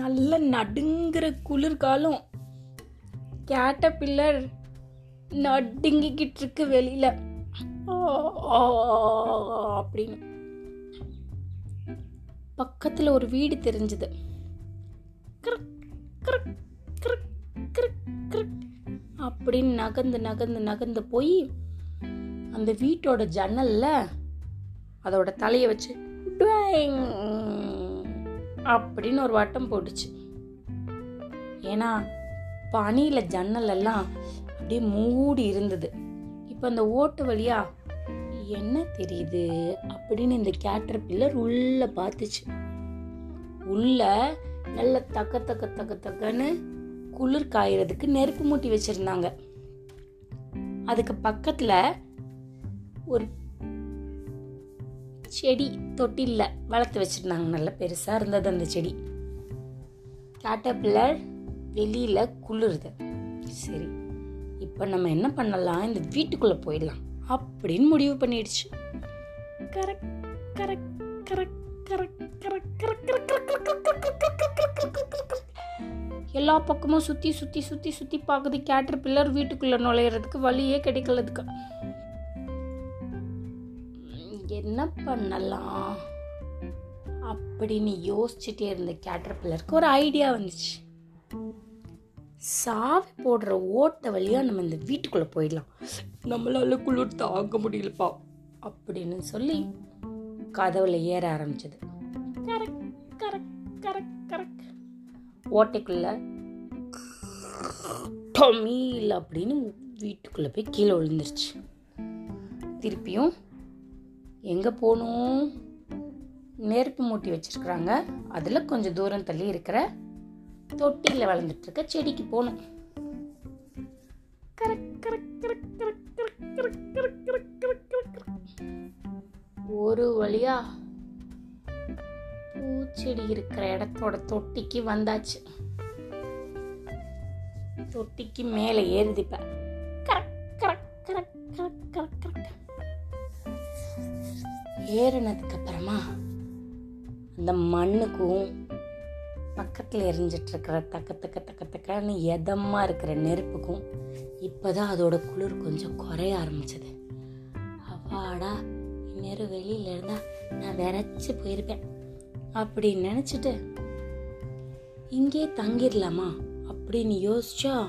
நல்ல நடுங்கிற குளிர்காலம். கேட்ட பில்லர் நடுங்கிக்கிட்டு இருக்கு வெளியில அப்படின்னு. பக்கத்தில் ஒரு வீடு தெரிஞ்சுது. அப்படின்னு நகர்ந்து நகர்ந்து நகர்ந்து போய் அந்த வீட்டோட ஜன்னல்ல அதோட தலையை வச்சு டுவைங் அப்படின்னு ஒரு வட்டம் போட்டுச்சு. ஏன்னா பனியில ஜன்னல் எல்லாம் அப்படியே மூடி இருந்தது. இப்போ அந்த ஓட்டு வழியா என்ன தெரியுது? அப்படின்னு இந்த கேட்டர் பில்லர் உள்ள பார்த்துச்சு உள்ள நல்ல தக்க தக்க தக்க தக்கன்னு குளிர் காயறதுக்கு நெருப்பு மூட்டி வச்சிருந்தாங்க. அதுக்கு பக்கத்துல ஒரு செடி தொட்டில்ல வளர்த்து வச்சிருந்தாங்க நல்ல பெருசாக இருந்தது அந்த செடி கேட்டபில்லர் வெளியில் குளிருது சரி இப்போ நம்ம என்ன பண்ணலாம் இந்த வீட்டுக்குள்ளே போயிடலாம் அப்படின்னு முடிவு பண்ணிடுச்சு correct correct correct correct correct correct எல்லா பக்கமும் சுற்றி சுற்றி சுற்றி சுற்றி பார்க்குது கேட்டர் பில்லர் வீட்டுக்குள்ளே நுழையிறதுக்கு வழியே கிடைக்கலதுக்கு என்ன பண்ணலாம்? அப்படின்னு யோசிச்சுட்டே இருந்த கேட்டர்பில்லருக்கு ஒரு ஐடியா வந்துச்சு. சாவி போடுற ஓட்ட வழியாக நம்ம இந்த வீட்டுக்குள்ளே போயிடலாம். நம்மளால குளிர் தாங்க முடியலப்பா அப்படின்னு சொல்லி கதவுல ஏற ஆரம்பிச்சது. கரெக்ட் கரெக்ட் கரெக்ட் கரெக்ட் ஓட்டைக்குள்ள டொமீல் அப்படின்னு வீட்டுக்குள்ள போய் கீழே விழுந்துருச்சு. திருப்பியும் எங்கே போகணும் நெருப்பு மூட்டி வச்சுருக்குறாங்க அதில் கொஞ்சம் தூரம் தள்ளி இருக்கிற தொட்டியில் வளர்ந்துட்டுருக்க செடிக்கு போகணும் ஒரு வழியா பூச்செடி இருக்கிற இடத்தோட தொட்டிக்கு வந்தாச்சு தொட்டிக்கு மேலே ஏறுதிப்பேன் ஏறினதுக்கு அப்புறமா அந்த மண்ணுக்கும் பக்கத்தில் எரிஞ்சிட்டு இருக்கிற தக்க தக்க தக்க தக்கன்னு எதமாக இருக்கிற நெருப்புக்கும் இப்போதான் அதோட குளிர் கொஞ்சம் குறைய ஆரம்பிச்சது. அவாடா இந்நேரம் வெளியில இருந்தா நான் விரைச்சி போயிருப்பேன் அப்படின்னு நினச்சிட்டு இங்கே தங்கிடலாமா அப்படின்னு யோசிச்சா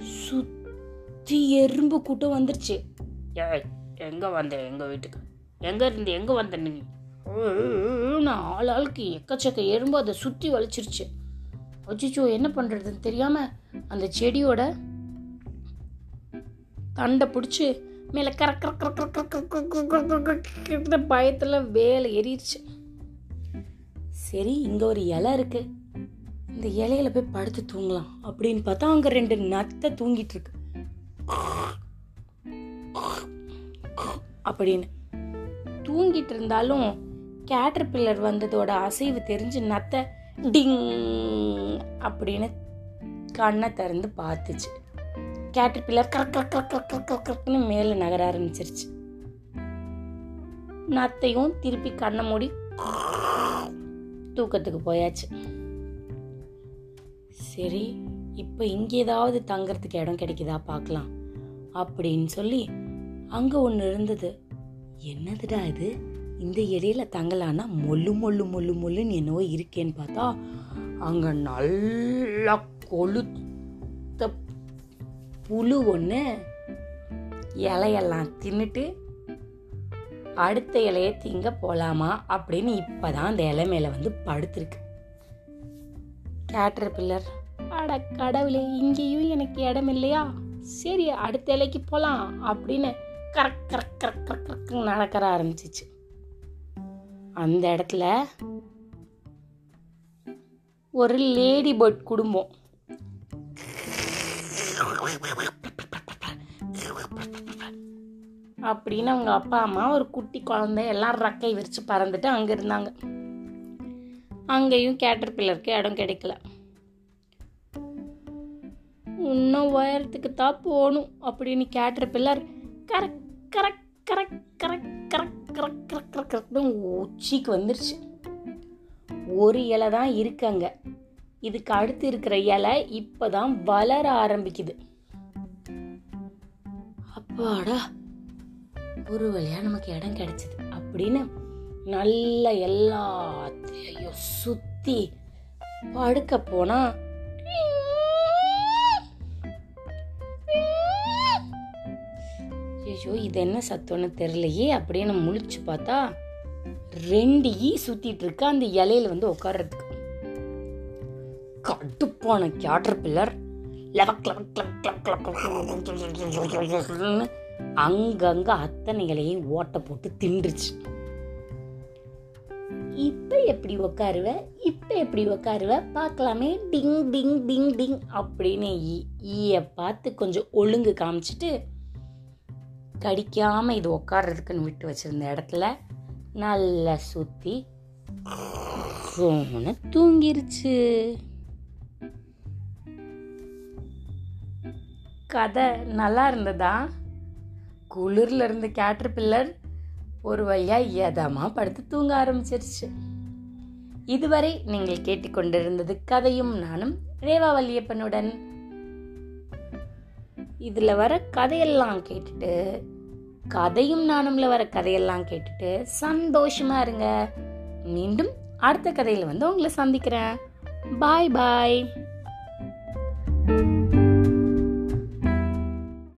சுத்தி எறும்பு கூட்டம் வந்துருச்சு. ஏய் எங்க வந்த? எங்க வீட்டுக்கு? எங்கேருந்து எங்கே வந்த நீ நான் ஆள் ஆளுக்கு எக்கச்சக்க எறும்பு அதை சுற்றி வலிச்சிருச்சு அச்சிச்சோ என்ன பண்ணுறதுன்னு தெரியாமல் அந்த செடியோட தண்டை பிடிச்சி மேலே கர கர கர கர கர கர பயத்தில் வேலை எரியிடுச்சு சரி இங்கே ஒரு இலை இருக்கு இந்த இலையில போய் படுத்து தூங்கலாம் அப்படின்னு பார்த்தா அங்கே ரெண்டு நத்தை தூங்கிட்டு இருக்கு அப்படின்னு தூங்கிட்டு இருந்தாலும் கேட்டர் பில்லர் வந்ததோட அசைவு தெரிஞ்சு நத்தை டிங் அப்படின்னு கண்ணை திறந்து பார்த்துச்சு. கேட்டர் பில்லர் கர கர கர கர கர கர மேலே நகர ஆரம்பிச்சிருச்சு. நத்தையும் திருப்பி கண்ணை மூடி தூக்கத்துக்கு போயாச்சு. சரி இப்போ இங்கே ஏதாவது தங்குறதுக்கு இடம் கிடைக்குதா பார்க்கலாம் அப்படின்னு சொல்லி அங்கே ஒன்று இருந்தது. என்னதுடா இது? இந்த இடையில தங்கலான்னா மொல்லு மொல்லு மொல்லு மொல்லுன்னு என்னவோ இருக்கேன்னு பார்த்தா அங்கே நல்லா கொளுத்த புழு ஒன்று இலையெல்லாம் தின்னுட்டு அடுத்த இலையை திங்க போலாமா அப்படின்னு இப்பதான் அந்த இலை மேல வந்து படுத்திருக்கு. கேட்டர் பில்லர் அட கடவுளே இங்கேயும் எனக்கு இடம் இல்லையா? சரி அடுத்த இலைக்கு போலாம் அப்படின்னு கரக் கரக் கரக் கரக் கரக் நடக்கிற ஆரம்பிச்சிச்சு. அந்த இடத்துல ஒரு லேடி பேர்ட் குடும்பம். அப்படின்னு அவங்க அப்பா அம்மா ஒரு குட்டி குழந்தை எல்லாம் ரக்கை விரிச்சு பறந்துட்டு அங்கே இருந்தாங்க. அங்கேயும் கேட்டர் பில்லருக்கு இடம் கிடைக்கல. இன்னும் உயரத்துக்கு தான் போகணும் அப்படின்னு caterpillar correct correct correct correct correct correct correct correct கரெக்ட்னு உச்சிக்கு வந்துருச்சு. ஒரு இலை தான் இருக்கங்க. இதுக்கு அடுத்து இருக்கிற இலை இப்பதான் வளர ஆரம்பிக்குது. அப்பாடா ஒரு வழியா நமக்கு இடம் கிடைச்சது அப்படின்னு நல்ல எல்லாத்தையும் சுத்தி படுக்க போனா ஐயோ இது என்ன சத்தம்னு அப்படியே அப்படின்னு முழிச்சு பார்த்தா ரெண்டு ஈ சுத்திட்டு இருக்கு அந்த இலையில வந்து உட்கார்றதுக்கு கடுப்பான கேட்டர் பில்லர் அங்கங்க அத்தனை இலையும் ஓட்ட போட்டு தின்றுச்சு இப்ப எப்படி உக்காருவ இப்ப எப்படி உக்காருவ பார்க்கலாமே டிங் டிங் டிங் டிங் அப்படின்னு ஈ- ஈய பார்த்து கொஞ்சம் ஒழுங்கு காமிச்சிட்டு கடிக்காமல் இது உட்கார்றதுக்குன்னு விட்டு வச்சுருந்த இடத்துல நல்லா சுற்றி போன தூங்கிருச்சு. கதை நல்லா இருந்ததா? குளிரில் இருந்த கேட்டர் பில்லர் ஒரு வழியாக எதமாக படுத்து தூங்க ஆரம்பிச்சிருச்சு. இதுவரை நீங்கள் கேட்டுக்கொண்டிருந்தது கதையும் நானும் ரேவா வல்லியப்பனுடன் இதில் வர கதையெல்லாம் கேட்டுட்டு கதையும் நானும்ல வர கதையெல்லாம் கேட்டுட்டு சந்தோஷமா இருங்க. மீண்டும் அடுத்த கதையில வந்து உங்களை சந்திக்கிறேன். பாய் பாய்